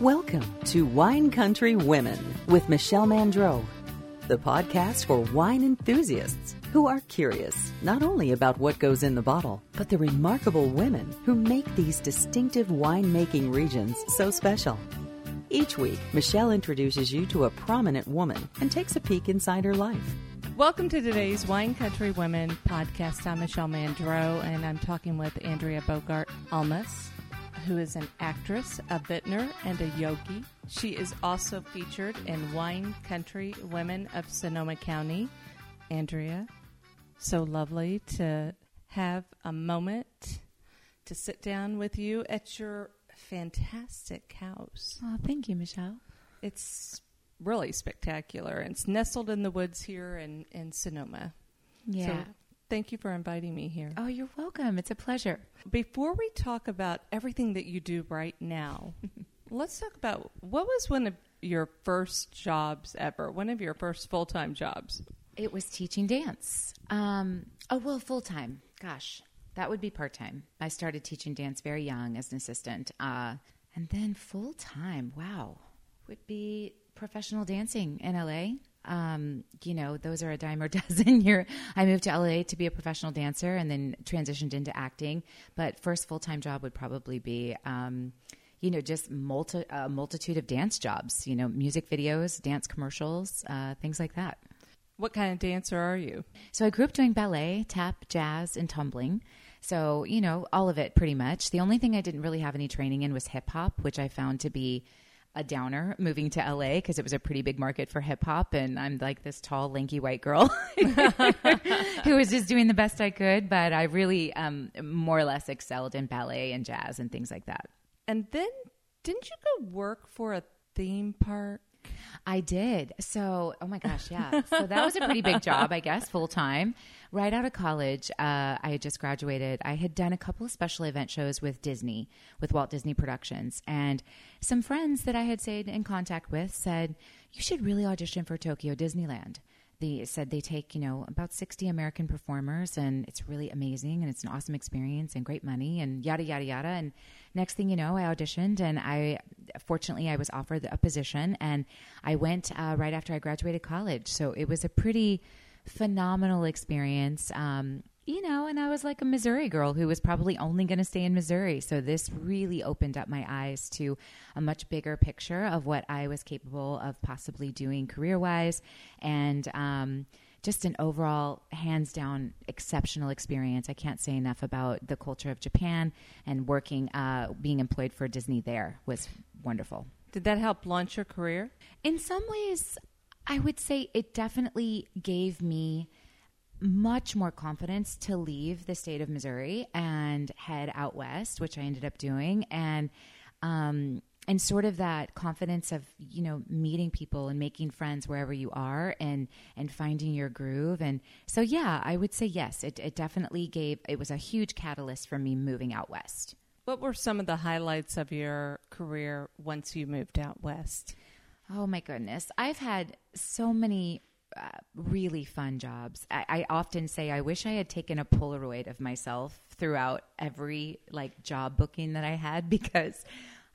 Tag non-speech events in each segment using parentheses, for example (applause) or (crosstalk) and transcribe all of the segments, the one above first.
Welcome to Wine Country Women with Michelle Mandreau, the podcast for wine enthusiasts who are curious not only about what goes in the bottle, but the remarkable women who make these distinctive winemaking regions so special. Each week, Michelle introduces you to a prominent woman and takes a peek inside her life. Welcome to today's Wine Country Women podcast. I'm Michelle Mandreau, and I'm talking with Andrea Bogart Almas, who is an actress, a vintner, and a yogi. She is also featured in Wine Country Women of Sonoma County. Andrea, so lovely to have a moment to sit down with you at your fantastic house. Oh, thank you, Michelle. It's really spectacular. It's nestled in the woods here in, in Sonoma. Yeah. So thank you for inviting me here. oh, you're welcome. It's a pleasure. Before we talk about everything that you do right now, (laughs) let's talk about what was one of your first jobs ever, one of your first full time jobs? It was teaching dance. Um, oh, well, full time. Gosh, that would be part time. I started teaching dance very young as an assistant. Uh, and then full time, wow, would be professional dancing in LA. Um, you know, those are a dime a (laughs) dozen. You're, I moved to LA to be a professional dancer and then transitioned into acting. But first full time job would probably be, um, you know, just multi, a multitude of dance jobs, you know, music videos, dance commercials, uh, things like that. What kind of dancer are you? So I grew up doing ballet, tap, jazz, and tumbling. So, you know, all of it pretty much. The only thing I didn't really have any training in was hip hop, which I found to be a downer moving to LA because it was a pretty big market for hip hop. And I'm like this tall, lanky white girl (laughs) who was just doing the best I could. But I really um, more or less excelled in ballet and jazz and things like that. And then didn't you go work for a theme park? I did. So, oh my gosh, yeah. So that was a pretty big job, I guess, full time. Right out of college, uh, I had just graduated. I had done a couple of special event shows with Disney, with Walt Disney Productions. And some friends that I had stayed in contact with said, You should really audition for Tokyo Disneyland. They said they take, you know, about 60 American performers and it's really amazing and it's an awesome experience and great money and yada, yada, yada. And next thing you know, I auditioned and I, fortunately, I was offered a position and I went uh, right after I graduated college. So it was a pretty phenomenal experience. Um, you know, and I was like a Missouri girl who was probably only going to stay in Missouri. So this really opened up my eyes to a much bigger picture of what I was capable of possibly doing career wise and, um, just an overall, hands down, exceptional experience. I can't say enough about the culture of Japan and working, uh, being employed for Disney there was wonderful. Did that help launch your career? In some ways, I would say it definitely gave me much more confidence to leave the state of Missouri and head out west, which I ended up doing, and um, and sort of that confidence of you know meeting people and making friends wherever you are and and finding your groove and so yeah i would say yes it, it definitely gave it was a huge catalyst for me moving out west What were some of the highlights of your career once you moved out west? Oh my goodness. I've had so many uh, really fun jobs. I, I often say I wish I had taken a Polaroid of myself throughout every like job booking that I had (laughs) because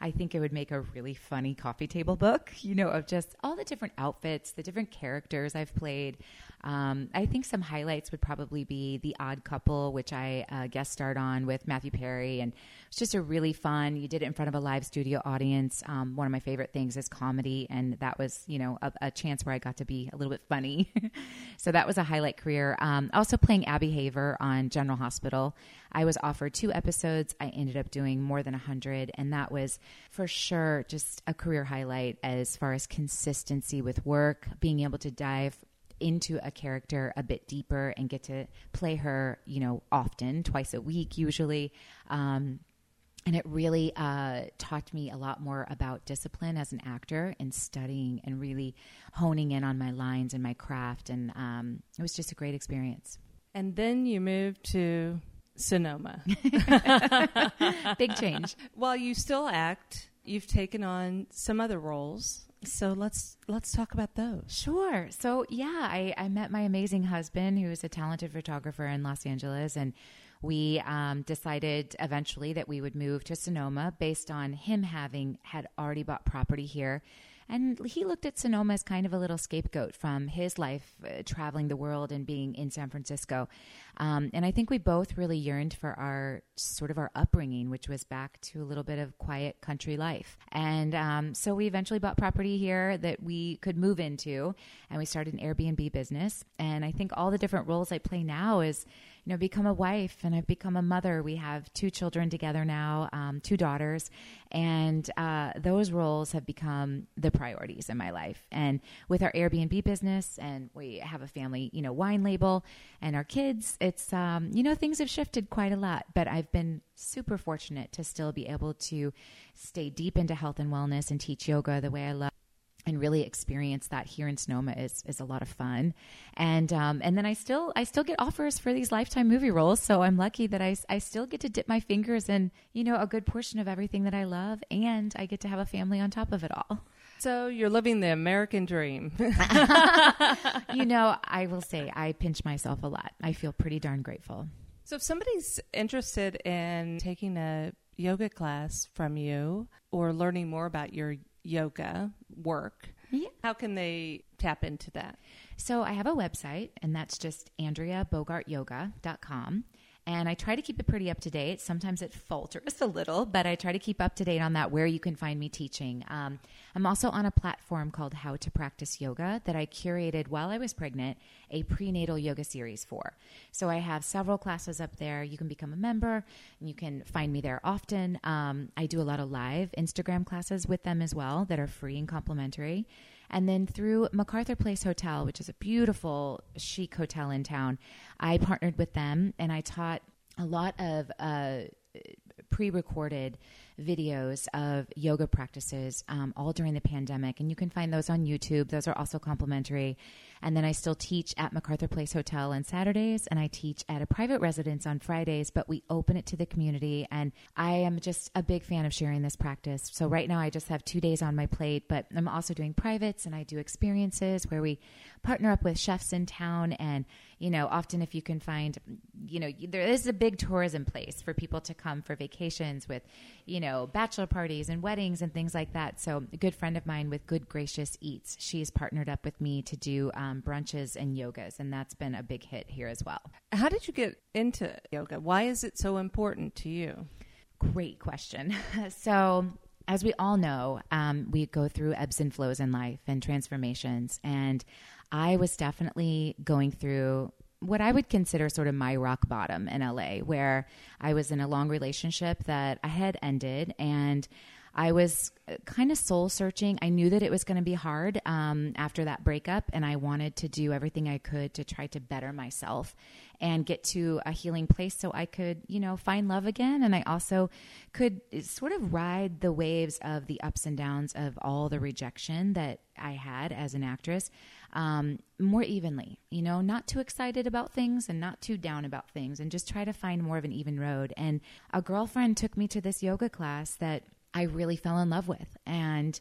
I think it would make a really funny coffee table book, you know, of just all the different outfits, the different characters I've played. Um, I think some highlights would probably be The Odd Couple, which I uh, guest starred on with Matthew Perry. And it's just a really fun, you did it in front of a live studio audience. Um, one of my favorite things is comedy. And that was, you know, a, a chance where I got to be a little bit funny. (laughs) so that was a highlight career. Um, also playing Abby Haver on General Hospital. I was offered two episodes. I ended up doing more than 100. And that was for sure just a career highlight as far as consistency with work, being able to dive into a character a bit deeper and get to play her, you know, often, twice a week usually. Um, and it really uh, taught me a lot more about discipline as an actor and studying and really honing in on my lines and my craft. And um, it was just a great experience. And then you moved to Sonoma. (laughs) (laughs) Big change. While you still act, you've taken on some other roles. So let's let's talk about those. Sure. So yeah, I, I met my amazing husband, who is a talented photographer in Los Angeles, and we um, decided eventually that we would move to Sonoma based on him having had already bought property here and he looked at Sonoma as kind of a little scapegoat from his life uh, traveling the world and being in San Francisco. Um, and I think we both really yearned for our sort of our upbringing, which was back to a little bit of quiet country life. And um, so we eventually bought property here that we could move into, and we started an Airbnb business. And I think all the different roles I play now is you know, become a wife and I've become a mother. We have two children together now, um, two daughters, and uh, those roles have become the priorities in my life. And with our Airbnb business, and we have a family, you know, wine label, and our kids, it's um, you know, things have shifted quite a lot. But I've been super fortunate to still be able to stay deep into health and wellness and teach yoga the way I love and really experience that here in Sonoma is is a lot of fun, and um, and then I still I still get offers for these lifetime movie roles, so I'm lucky that I I still get to dip my fingers in you know a good portion of everything that I love, and I get to have a family on top of it all. So you're living the American dream. (laughs) you know, I will say I pinch myself a lot. I feel pretty darn grateful. So if somebody's interested in taking a yoga class from you or learning more about your yoga work. Yeah. How can they tap into that? So I have a website, and that's just AndreaBogartYoga.com. And I try to keep it pretty up to date. Sometimes it falters (laughs) a little, but I try to keep up to date on that where you can find me teaching. Um, I'm also on a platform called How to Practice Yoga that I curated while I was pregnant a prenatal yoga series for. So I have several classes up there. You can become a member and you can find me there often. Um, I do a lot of live Instagram classes with them as well that are free and complimentary. And then through MacArthur Place Hotel, which is a beautiful, chic hotel in town, I partnered with them and I taught a lot of uh, pre recorded videos of yoga practices um, all during the pandemic. And you can find those on YouTube. Those are also complimentary. And then I still teach at MacArthur Place Hotel on Saturdays, and I teach at a private residence on Fridays, but we open it to the community. And I am just a big fan of sharing this practice. So right now I just have two days on my plate, but I'm also doing privates and I do experiences where we partner up with chefs in town. And, you know, often if you can find, you know, there is a big tourism place for people to come for vacations with, you know, bachelor parties and weddings and things like that. So a good friend of mine with Good Gracious Eats, she's partnered up with me to do um, brunches and yogas, and that's been a big hit here as well. How did you get into yoga? Why is it so important to you? Great question. (laughs) so as we all know, um, we go through ebbs and flows in life and transformations. And I was definitely going through what I would consider sort of my rock bottom in LA, where I was in a long relationship that I had ended and I was uh, kind of soul searching. I knew that it was going to be hard um, after that breakup, and I wanted to do everything I could to try to better myself and get to a healing place so I could, you know, find love again. And I also could sort of ride the waves of the ups and downs of all the rejection that I had as an actress um, more evenly, you know, not too excited about things and not too down about things, and just try to find more of an even road. And a girlfriend took me to this yoga class that I really fell in love with. And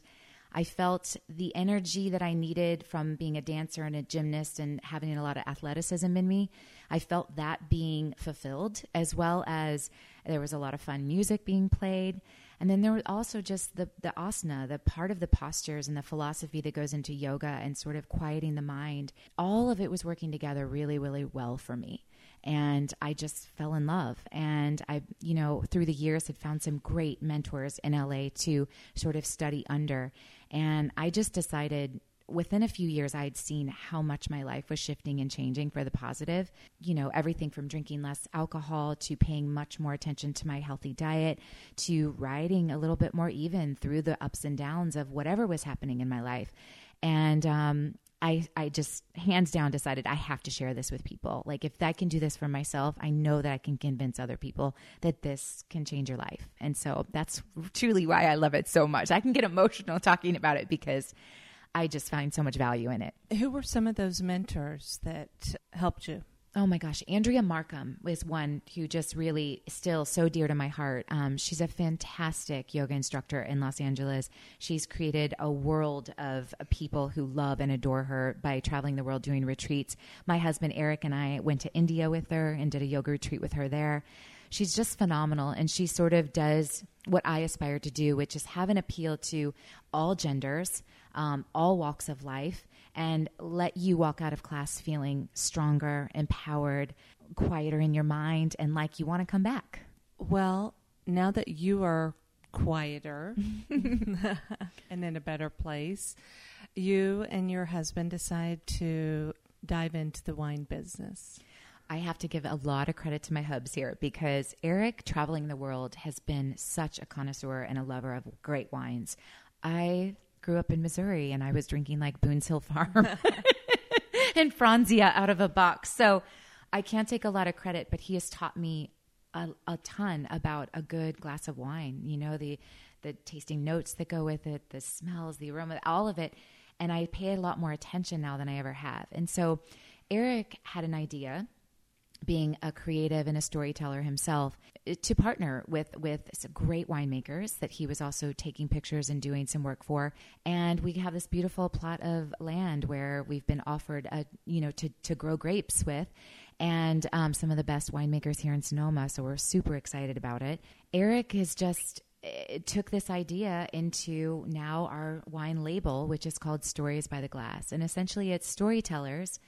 I felt the energy that I needed from being a dancer and a gymnast and having a lot of athleticism in me. I felt that being fulfilled, as well as there was a lot of fun music being played. And then there was also just the, the asana, the part of the postures and the philosophy that goes into yoga and sort of quieting the mind. All of it was working together really, really well for me. And I just fell in love. And I, you know, through the years had found some great mentors in LA to sort of study under. And I just decided within a few years, I had seen how much my life was shifting and changing for the positive. You know, everything from drinking less alcohol to paying much more attention to my healthy diet to riding a little bit more even through the ups and downs of whatever was happening in my life. And um, I, I just hands down decided I have to share this with people. Like, if I can do this for myself, I know that I can convince other people that this can change your life. And so that's truly why I love it so much. I can get emotional talking about it because I just find so much value in it. Who were some of those mentors that helped you? Oh my gosh, Andrea Marcum is one who just really still so dear to my heart. Um, she's a fantastic yoga instructor in Los Angeles. She's created a world of people who love and adore her by traveling the world doing retreats. My husband Eric and I went to India with her and did a yoga retreat with her there. She's just phenomenal, and she sort of does what I aspire to do, which is have an appeal to all genders, um, all walks of life and let you walk out of class feeling stronger, empowered, quieter in your mind, and like you want to come back. Well, now that you are quieter (laughs) and in a better place, you and your husband decide to dive into the wine business. I have to give a lot of credit to my hubs here because Eric, traveling the world, has been such a connoisseur and a lover of great wines. I grew up in Missouri and I was drinking like Boone's Hill Farm (laughs) and Franzia out of a box. So I can't take a lot of credit, but he has taught me a, a ton about a good glass of wine. You know, the the tasting notes that go with it, the smells, the aroma, all of it. And I pay a lot more attention now than I ever have. And so Eric had an idea being a creative and a storyteller himself to partner with with some great winemakers that he was also taking pictures and doing some work for. And we have this beautiful plot of land where we've been offered a you know to to grow grapes with. And um, some of the best winemakers here in Sonoma so we're super excited about it. Eric is just eh, took this idea into now our wine label which is called Stories by the Glass. And essentially it's storytellers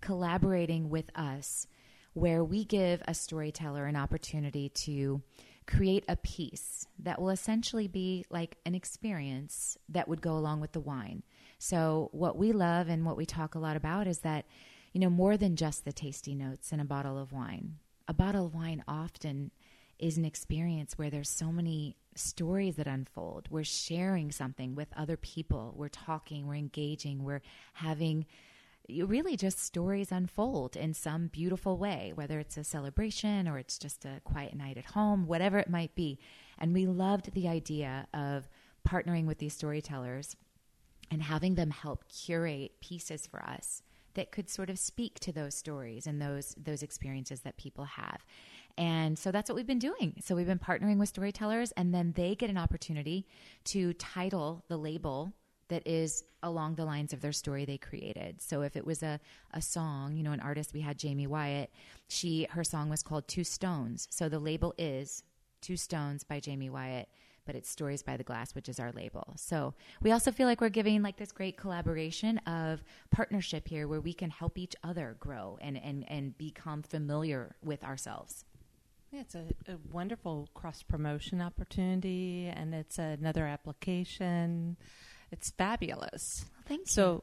collaborating with us where we give a storyteller an opportunity to create a piece that will essentially be like an experience that would go along with the wine. So, what we love and what we talk a lot about is that, you know, more than just the tasty notes in a bottle of wine, a bottle of wine often is an experience where there's so many stories that unfold. We're sharing something with other people, we're talking, we're engaging, we're having really just stories unfold in some beautiful way, whether it's a celebration or it's just a quiet night at home, whatever it might be. And we loved the idea of partnering with these storytellers and having them help curate pieces for us that could sort of speak to those stories and those those experiences that people have. And so that's what we've been doing. So we've been partnering with storytellers and then they get an opportunity to title the label that is along the lines of their story they created. So if it was a, a song, you know, an artist, we had Jaime Wyatt, she her song was called Two Stones. So the label is Two Stones by Jaime Wyatt, but it's Stories by the Glass, which is our label. So we also feel like we're giving like this great collaboration of partnership here where we can help each other grow and and, and become familiar with ourselves. Yeah, it's a, a wonderful cross promotion opportunity, and it's another application. It's fabulous. Well, thank so, you.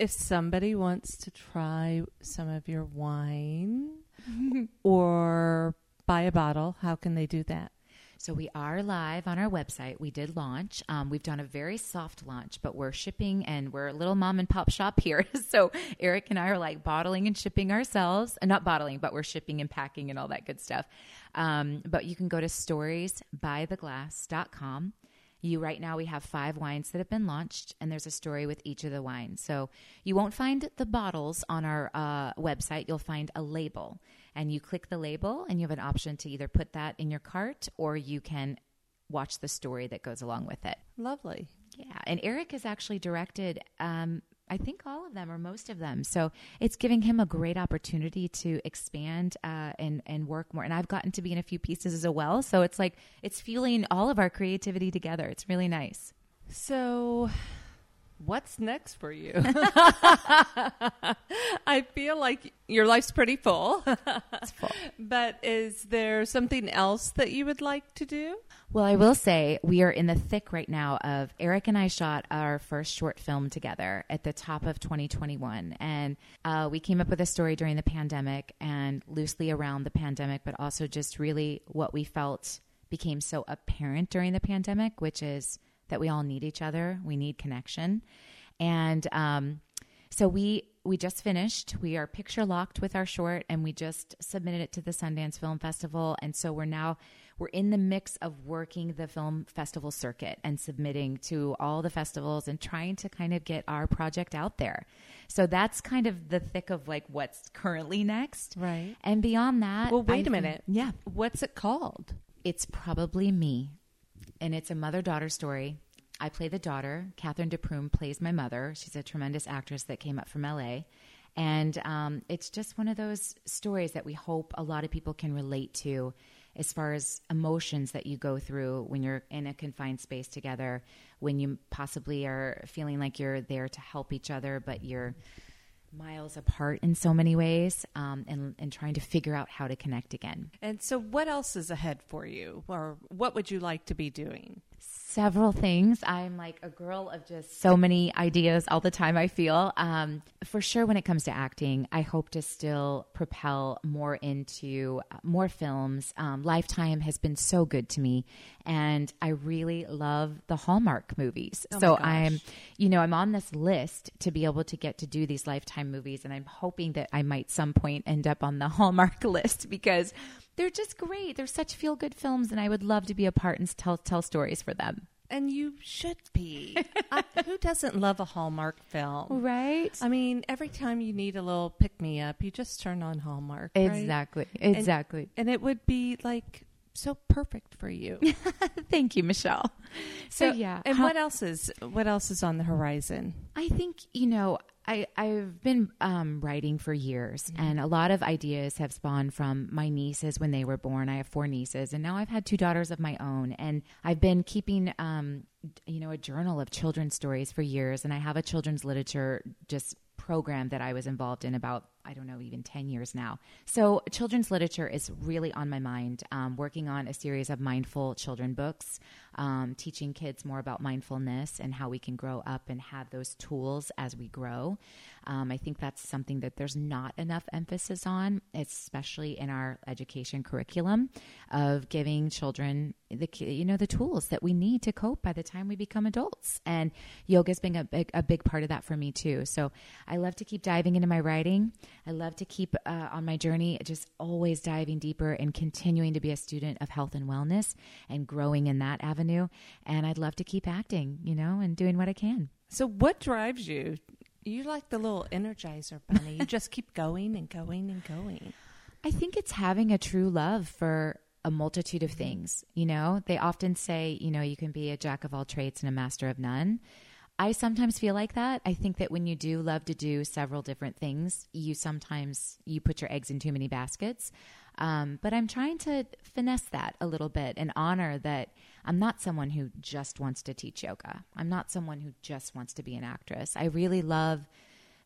if somebody wants to try some of your wine (laughs) or buy a bottle, how can they do that? So we are live on our website. We did launch. Um, we've done a very soft launch, but we're shipping and we're a little mom and pop shop here. (laughs) so Eric and I are like bottling and shipping ourselves. Uh, not bottling, but we're shipping and packing and all that good stuff. Um, but you can go to storiesbytheglass.com you right now we have five wines that have been launched, and there's a story with each of the wines. So you won't find the bottles on our uh, website. You'll find a label, and you click the label, and you have an option to either put that in your cart or you can watch the story that goes along with it. Lovely. Yeah, and Eric has actually directed um, I think all of them or most of them. So it's giving him a great opportunity to expand uh, and and work more. And I've gotten to be in a few pieces as well. So it's like it's fueling all of our creativity together. It's really nice. So what's next for you? (laughs) I feel like your life's pretty full. it's full. (laughs) But is there something else that you would like to do? Well, I will say we are in the thick right now of Eric and I shot our first short film together at the top of 2021. And uh, we came up with a story during the pandemic and loosely around the pandemic, but also just really what we felt became so apparent during the pandemic, which is that we all need each other, we need connection. And um, So we we just finished. We are picture locked with our short, and we just submitted it to the Sundance Film Festival. And so we're now we're in the mix of working the film festival circuit and submitting to all the festivals and trying to kind of get our project out there. So that's kind of the thick of like what's currently next. Right. And beyond that, Well, wait a a minute. Yeah. What's it called? It's probably me. And it's a mother daughter story. I play the daughter. Catherine DePrume plays my mother. She's a tremendous actress that came up from LA. And um, it's just one of those stories that we hope a lot of people can relate to as far as emotions that you go through when you're in a confined space together, when you possibly are feeling like you're there to help each other, but you're miles apart in so many ways, um, and, and trying to figure out how to connect again. And so, what else is ahead for you, or what would you like to be doing? Several things. I'm like a girl of just so many ideas all the time, I feel. Um, for sure, when it comes to acting, I hope to still propel more into uh, more films. Um, Lifetime has been so good to me, and I really love the Hallmark movies. Oh so. I'm, you know, I'm on this list to be able to get to do these Lifetime movies, and I'm hoping that I might some point end up on the (laughs) Hallmark list because they're just great. They're such feel good films, and I would love to be a part and tell tell stories for them. And you should be. I, (laughs) uh, who doesn't love a Hallmark film? Right? I mean, every time you need a little pick me up, you just turn on Hallmark. right? exactly. Exactly. And it would be like so perfect for you. (laughs) Thank you, Michelle. So, yeah. And how- what else is what else is on the horizon? I think, you know, I, I've been um, writing for years, and a lot of ideas have spawned from my nieces when they were born. I have four nieces, and now I've had two daughters of my own. And I've been keeping, um, you know, a journal of children's stories for years. And I have a children's literature just program that I was involved in about, I don't know, even 10 years now. So, children's literature is really on my mind. Um, working on a series of mindful children books, um, teaching kids more about mindfulness and how we can grow up and have those tools as we grow. Um, I think that's something that there's not enough emphasis on, especially in our education curriculum, of giving children the you know the tools that we need to cope by the time we become adults. And yoga's been a big a big part of that for me too. So I love to keep diving into my writing. I love to keep uh, on my journey, just always diving deeper and continuing to be a student of health and wellness and growing in that avenue. And I'd love to keep acting, you know, and doing what I can. So what drives you? You're like the little energizer bunny. You just keep (laughs) going and going and going. I think it's having a true love for a multitude of things. You know, they often say, you know, you can be a jack of all trades and a master of none. I sometimes feel like that. I think that when you do love to do several different things, you sometimes you put your eggs in too many baskets. Um, but I'm trying to finesse that a little bit and honor that I'm not someone who just wants to teach yoga. I'm not someone who just wants to be an actress. I really love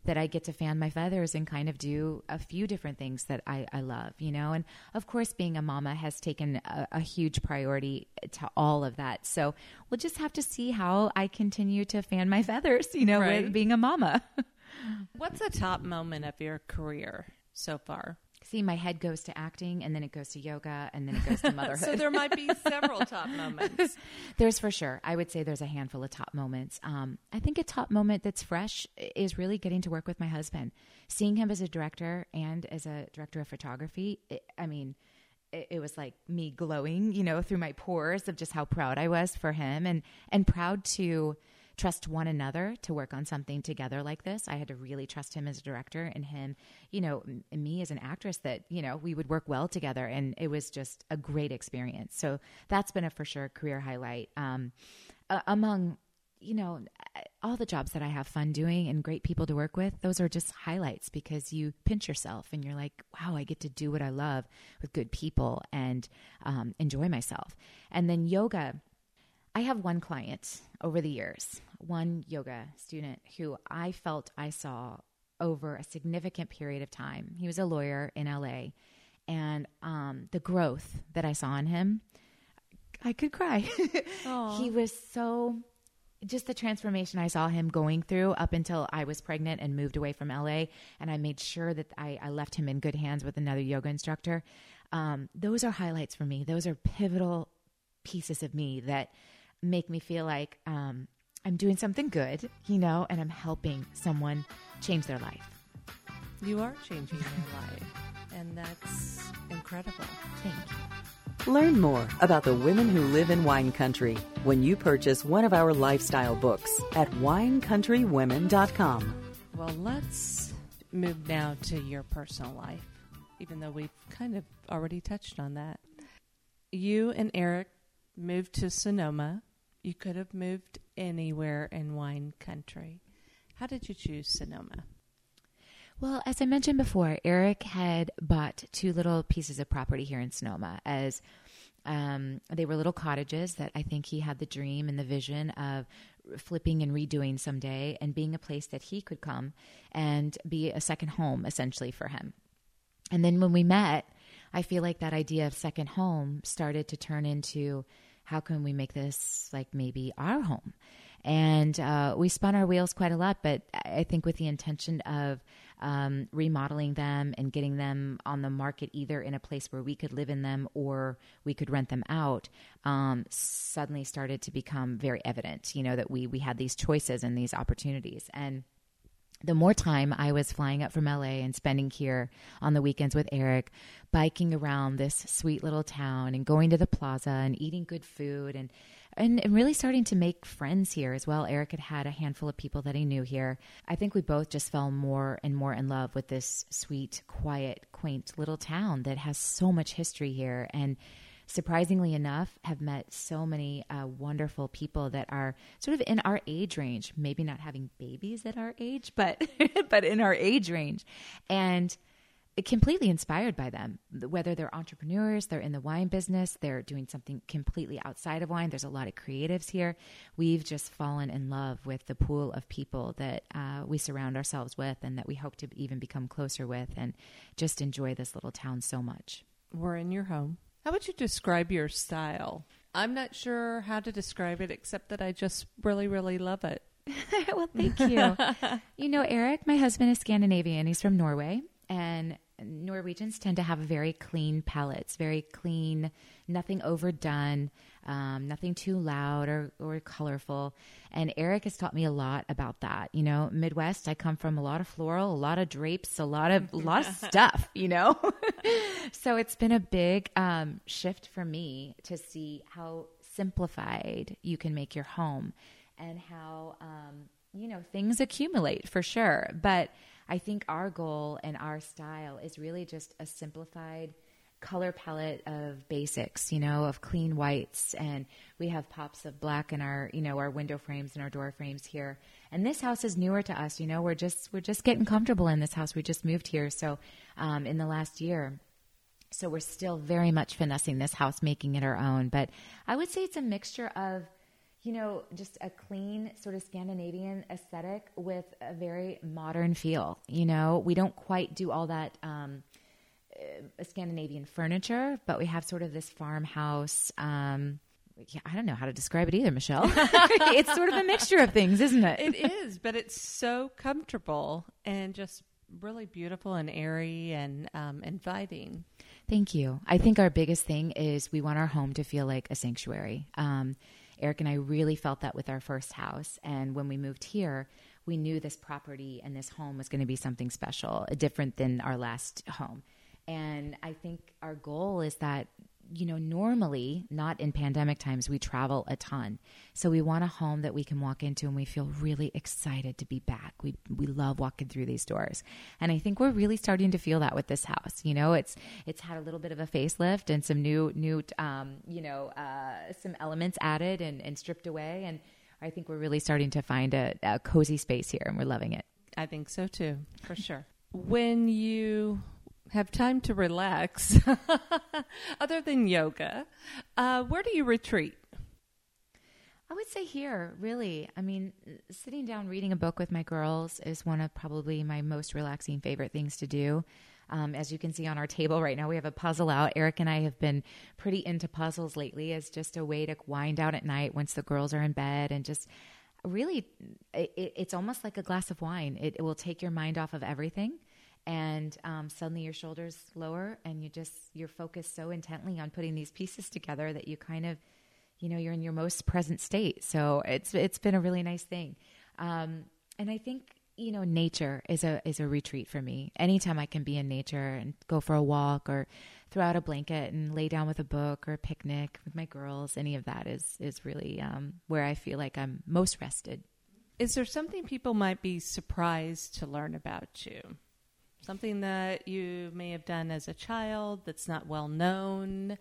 that I get to fan my feathers and kind of do a few different things that I, I love, you know? And of course, being a mama has taken a, a huge priority to all of that. So we'll just have to see how I continue to fan my feathers, you know, Right. with being a mama. (laughs) What's a top moment of your career so far? See, my head goes to acting and then it goes to yoga and then it goes to (laughs) motherhood. So there might be (laughs) several top moments. (laughs) There's for sure. I would say there's a handful of top moments. Um, I think a top moment that's fresh is really getting to work with my husband, seeing him as a director and as a director of photography. It, I mean, it, it was like me glowing, you know, through my pores of just how proud I was for him and and proud to trust one another to work on something together like this. I had to really trust him as a director and him, you know, me as an actress that, you know, we would work well together. And it was just a great experience. So that's been a for sure career highlight. Um, uh, among, you know, all the jobs that I have fun doing and great people to work with, those are just highlights because you pinch yourself and you're like, wow, I get to do what I love with good people and um, enjoy myself. And then yoga, I have one client over the years, one yoga student who I felt I saw over a significant period of time. He was a lawyer in LA, and um, the growth that I saw in him, I could cry. (laughs) he was so just the transformation I saw him going through up until I was pregnant and moved away from LA, and I made sure that I, I left him in good hands with another yoga instructor. Um, those are highlights for me. Those are pivotal pieces of me that make me feel like um, I'm doing something good, you know, and I'm helping someone change their life. You are changing their life, and that's incredible. Thank you. Learn more about the women who live in wine country when you purchase one of our lifestyle books at winecountrywomen.com. Well, let's move now to your personal life, even though we've kind of already touched on that. You and Eric moved to Sonoma. You could have moved anywhere in wine country. How did you choose Sonoma? Well, as I mentioned before, Eric had bought two little pieces of property here in Sonoma as um, they were little cottages that I think he had the dream and the vision of flipping and redoing someday and being a place that he could come and be a second home essentially for him. And then when we met, I feel like that idea of second home started to turn into how can we make this like maybe our home? And uh, we spun our wheels quite a lot, but I think with the intention of um, remodeling them and getting them on the market either in a place where we could live in them or we could rent them out um, suddenly started to become very evident you know that we we had these choices and these opportunities and the more time I was flying up from LA and spending here on the weekends with Eric, biking around this sweet little town and going to the plaza and eating good food and and, and really starting to make friends here as well. Eric had had a handful of people that he knew here. I think we both just fell more and more in love with this sweet, quiet, quaint little town that has so much history here and surprisingly enough, have met so many uh, wonderful people that are sort of in our age range. Maybe not having babies at our age, but (laughs) but in our age range, and completely inspired by them. Whether they're entrepreneurs, they're in the wine business, they're doing something completely outside of wine. There's a lot of creatives here. We've just fallen in love with the pool of people that uh, we surround ourselves with, and that we hope to even become closer with, and just enjoy this little town so much. We're in your home. How would you describe your style? I'm not sure how to describe it except that I just really, really love it. (laughs) well, thank you. (laughs) you know, Eric, my husband is Scandinavian. He's from Norway. And Norwegians tend to have very clean palates, very clean, nothing overdone, um, nothing too loud or, or colorful. And Eric has taught me a lot about that. You know, Midwest, I come from a lot of floral, a lot of drapes, a lot of a lot of (laughs) stuff. You know, (laughs) so it's been a big um, shift for me to see how simplified you can make your home, and how um, you know things accumulate for sure, but I think our goal and our style is really just a simplified color palette of basics, you know, of clean whites and we have pops of black in our, you know, our window frames and our door frames here. And this house is newer to us, you know, we're just we're just getting comfortable in this house. We just moved here so um, in the last year. So we're still very much finessing this house, making it our own, but I would say it's a mixture of you know, just a clean sort of Scandinavian aesthetic with a very modern feel. You know, we don't quite do all that um, uh, Scandinavian furniture, but we have sort of this farmhouse. Um, yeah, I don't know how to describe it either, Michelle. (laughs) it's sort of a mixture of things, isn't it? It is, but it's so comfortable and just really beautiful and airy and um, inviting. Thank you. I think our biggest thing is we want our home to feel like a sanctuary. Um, Eric and I really felt that with our first house. And when we moved here, we knew this property and this home was going to be something special, different than our last home. And I think our goal is that you know, normally, not in pandemic times, we travel a ton. So we want a home that we can walk into and we feel really excited to be back. We we love walking through these doors. And I think we're really starting to feel that with this house. You know, it's it's had a little bit of a facelift and some new new um, you know, uh, some elements added and, and stripped away and I think we're really starting to find a, a cozy space here and we're loving it. I think so too, for sure. When you have time to relax, (laughs) other than yoga, uh, where do you retreat? I would say here, really. I mean, sitting down reading a book with my girls is one of probably my most relaxing favorite things to do. Um, as you can see on our table right now, we have a puzzle out. Eric and I have been pretty into puzzles lately as just a way to wind down at night once the girls are in bed and just really, it, it's almost like a glass of wine. It, it will take your mind off of everything and um, suddenly your shoulders lower and you just you're focused so intently on putting these pieces together that you kind of you know, you're in your most present state. So it's it's been a really nice thing. Um, and I think you know, nature is a is a retreat for me. Anytime I can be in nature and go for a walk or throw out a blanket and lay down with a book or a picnic with my girls, any of that is is really um, where I feel like I'm most rested. Is there something people might be surprised to learn about you? Something that you may have done as a child that's not well known?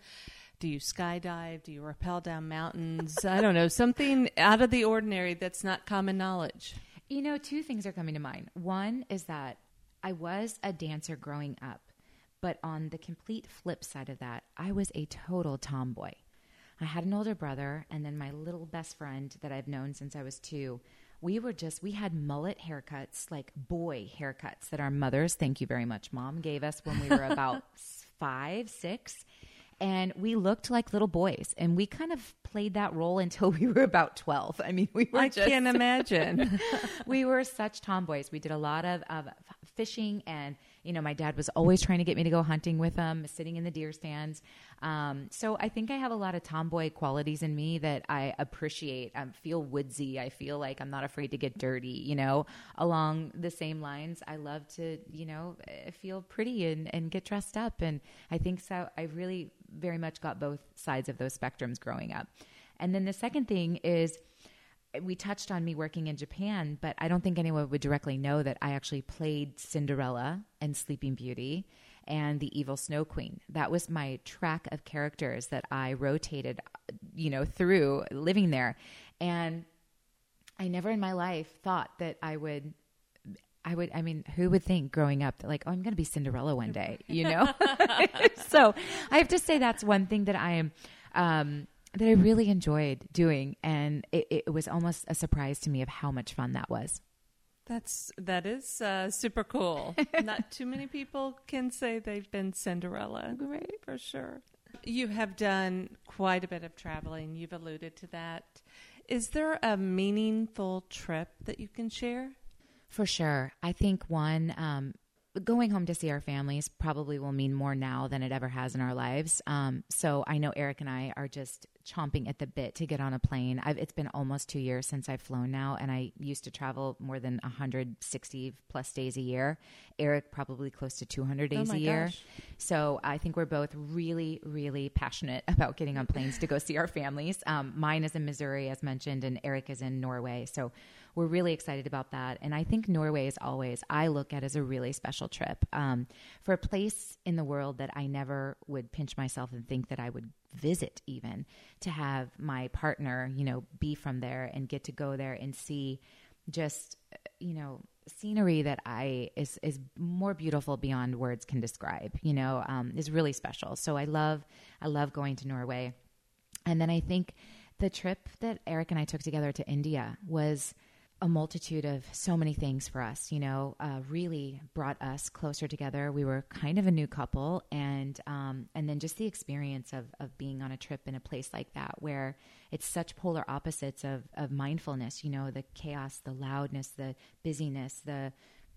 Do you skydive? Do you rappel down mountains? (laughs) I don't know. Something out of the ordinary that's not common knowledge. You know, two things are coming to mind. One is that I was a dancer growing up, but on the complete flip side of that, I was a total tomboy. I had an older brother, and then my little best friend that I've known since I was two we were just we had mullet haircuts like boy haircuts that our mothers thank you very much mom gave us when we were (laughs) about five six. And we looked like little boys and we kind of played that role until (laughs) we were about 12 i mean we were i just, can't imagine. (laughs) We were such tomboys. We did a lot of, of fishing and you know my dad was always trying to get me to go hunting with him sitting in the deer stands. Um, so i think i have a lot of tomboy qualities in me that i appreciate. I feel woodsy. I feel like i'm not afraid to get dirty you know along the same lines. I love to you know eh, feel pretty and, and get dressed up. And i think so i really very much got both sides of those spectrums growing up. And then the second thing is we touched on me working in Japan, but I don't think anyone would directly know that I actually played Cinderella and Sleeping Beauty and the Evil Snow Queen. That was my track of characters that I rotated, you know, through living there. And I never in my life thought that I would I would, I mean, who would think growing up that like, oh, I'm going to be Cinderella one day, you know? (laughs) so I have to say that's one thing that I am, um, that I really enjoyed doing, and it, it, was almost a surprise to me of how much fun that was. That's that is uh, super cool. (laughs) Not too many people can say they've been Cinderella, right? For sure. You have done quite a bit of traveling. You've alluded to that. Is there a meaningful trip that you can share? For sure. I think one um, going home to see our families probably will mean more now than it ever has in our lives. Um, so I know Eric and I are just chomping at the bit to get on a plane. I've, it's been almost two years since I've flown now, and I used to travel more than 160 plus days a year. Eric probably close to 200 days oh a year. Gosh. So I think we're both really, really passionate (laughs) about getting on planes to go see our families. Um, mine is in Missouri, as mentioned, and Eric is in Norway. So we're really excited about that. And I think Norway is always, I look at as a really special trip um, for a place in the world that I never would pinch myself and think that I would visit even to have my partner, you know, be from there and get to go there and see just, you know, scenery that I is is more beautiful beyond words can describe. You know, um, is really special. So I love I love going to Norway, and then I think the trip that Eric and I took together to India was a multitude of so many things for us, you know, uh, really brought us closer together. We were kind of a new couple, and um, and then just the experience of of being on a trip in a place like that, where it's such polar opposites of of mindfulness. You know, the chaos, the loudness, the busyness, the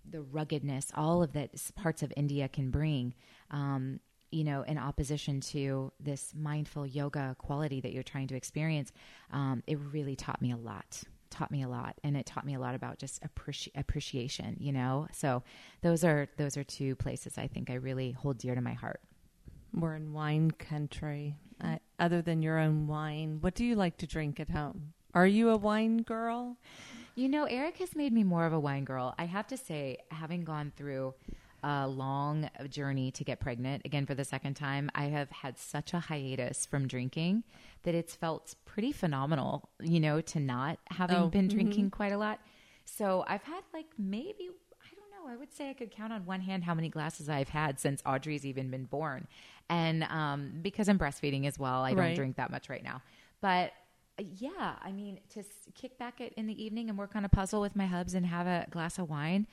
the ruggedness, all of that parts of India can bring. Um, you know, in opposition to this mindful yoga quality that you're trying to experience, um, it really taught me a lot taught me a lot and it taught me a lot about just appreci- appreciation you know? So those are those are two places i think i really hold dear to my heart. We're in wine country. Uh, other than your own wine what do you like to drink at home? Are you a wine girl? You know eric has made me more of a wine girl. I have to say having gone through a long journey to get pregnant again for the second time. I have had such a hiatus from drinking that it's felt pretty phenomenal, you know, to not having oh, been mm-hmm. drinking mm-hmm. quite a lot. So I've had like maybe I don't know. I would say I could count on one hand how many glasses I've had since Audrey's even been born, and um, because I'm breastfeeding as well, I don't drink that much right now. But yeah, I mean, to kick back in the evening and work on a puzzle with my hubs and have a glass of wine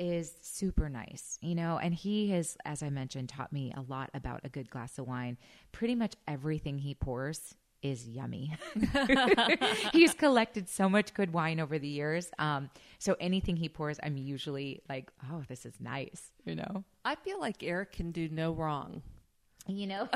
is super nice, you know, and he has, as I mentioned, taught me a lot about a good glass of wine. Pretty much everything he pours is yummy. (laughs) He's collected so much good wine over the years. Um, so anything he pours, I'm usually like, oh, this is nice, you know? I feel like Eric can do no wrong. You know, (laughs)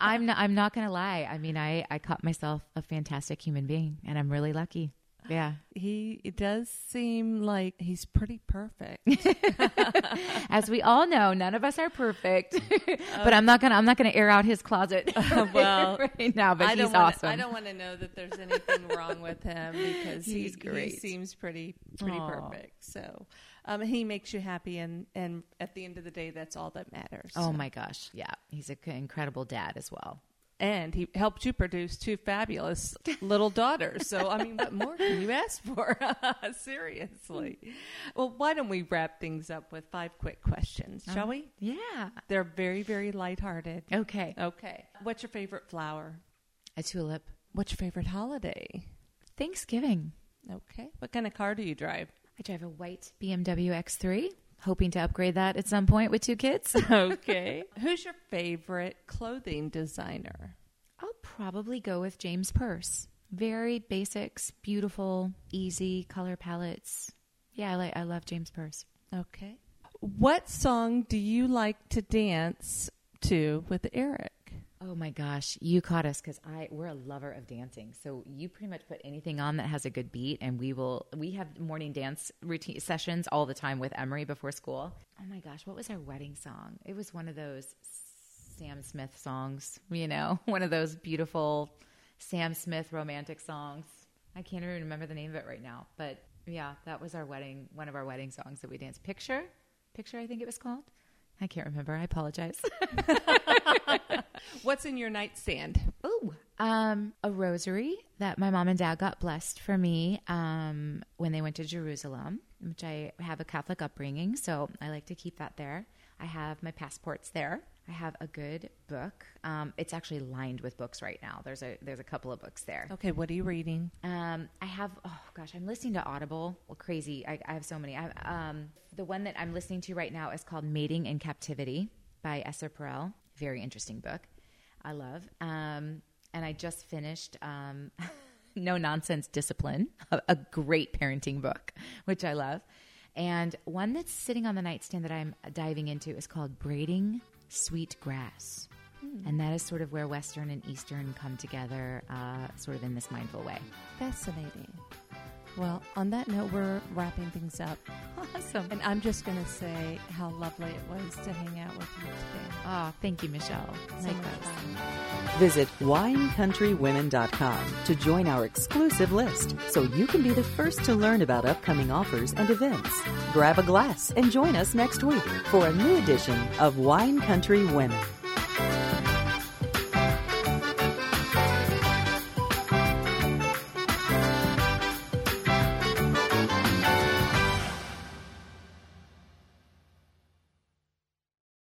I'm not, I'm not going to lie. I mean, I, I caught myself a fantastic human being and I'm really lucky. Yeah. He it does seem like he's pretty perfect. (laughs) As we all know, none of us are perfect. (laughs) but I'm not gonna I'm not gonna air out his closet (laughs) well, right now. But I he's wanna, awesome. I don't want to know that there's anything wrong with him because he- He's he, great. seems pretty pretty Aw. perfect. So um, he makes you happy, and and at the end of the day, that's all that matters. oh my gosh, yeah, he's an incredible dad as well. And he helped you produce two fabulous (laughs) little daughters. So I mean, what more can you ask for? (laughs) Seriously. Well, why don't we wrap things up with five quick questions, shall um, we? Yeah. They're very very lighthearted. Okay. Okay. What's your favorite flower? A tulip. What's your favorite holiday? Thanksgiving. Okay. What kind of car do you drive? I drive a white BMW X3, hoping to upgrade that at some point with two kids. (laughs) Okay. (laughs) Who's your favorite clothing designer? I'll probably go with James Perse. Very basics, beautiful, easy color palettes. Yeah, I like. I love James Perse. Okay. What song do you like to dance to with Eric? Oh my gosh, you caught us because I we're a lover of dancing. So you pretty much put anything on that has a good beat, and we will. We have morning dance routine sessions all the time with Emery before school. Oh my gosh, what was our wedding song? It was one of those Sam Smith songs. You know, (laughs) one of those beautiful Sam Smith romantic songs. I can't even remember the name of it right now, but yeah, that was our wedding. One of our wedding songs that we danced. Picture, picture. I think it was called. I can't remember. I apologize. (laughs) What's in your nightstand? Ooh, um, a rosary that my mom and dad got blessed for me um, when they went to Jerusalem, which I have a Catholic upbringing, so I like to keep that there. I have my passports there. I have a good book. Um, it's actually lined with books right now. There's a there's a couple of books there. Okay, what are you reading? Um, I have oh gosh, I'm listening to Audible. Well, crazy. I, I have so many. I um, the one that I'm listening to right now is called Mating in Captivity by Esther Perel. Very interesting book. I love. Um, and I just finished um, (laughs) No Nonsense Discipline, a, a great parenting book, which I love. And one that's sitting on the nightstand that I'm diving into is called Braiding Sweet Grass. And that is sort of where Western and Eastern come together, uh, sort of in this mindful way. Fascinating. Well, on that note, we're wrapping things up. Awesome. And I'm just going to say how lovely it was to hang out with you today. Oh, thank you, Michelle. So much Likewise. fun. Visit winecountrywomen.com to join our exclusive list so you can be the first to learn about upcoming offers and events. Grab a glass and join us next week for a new edition of Wine Country Women.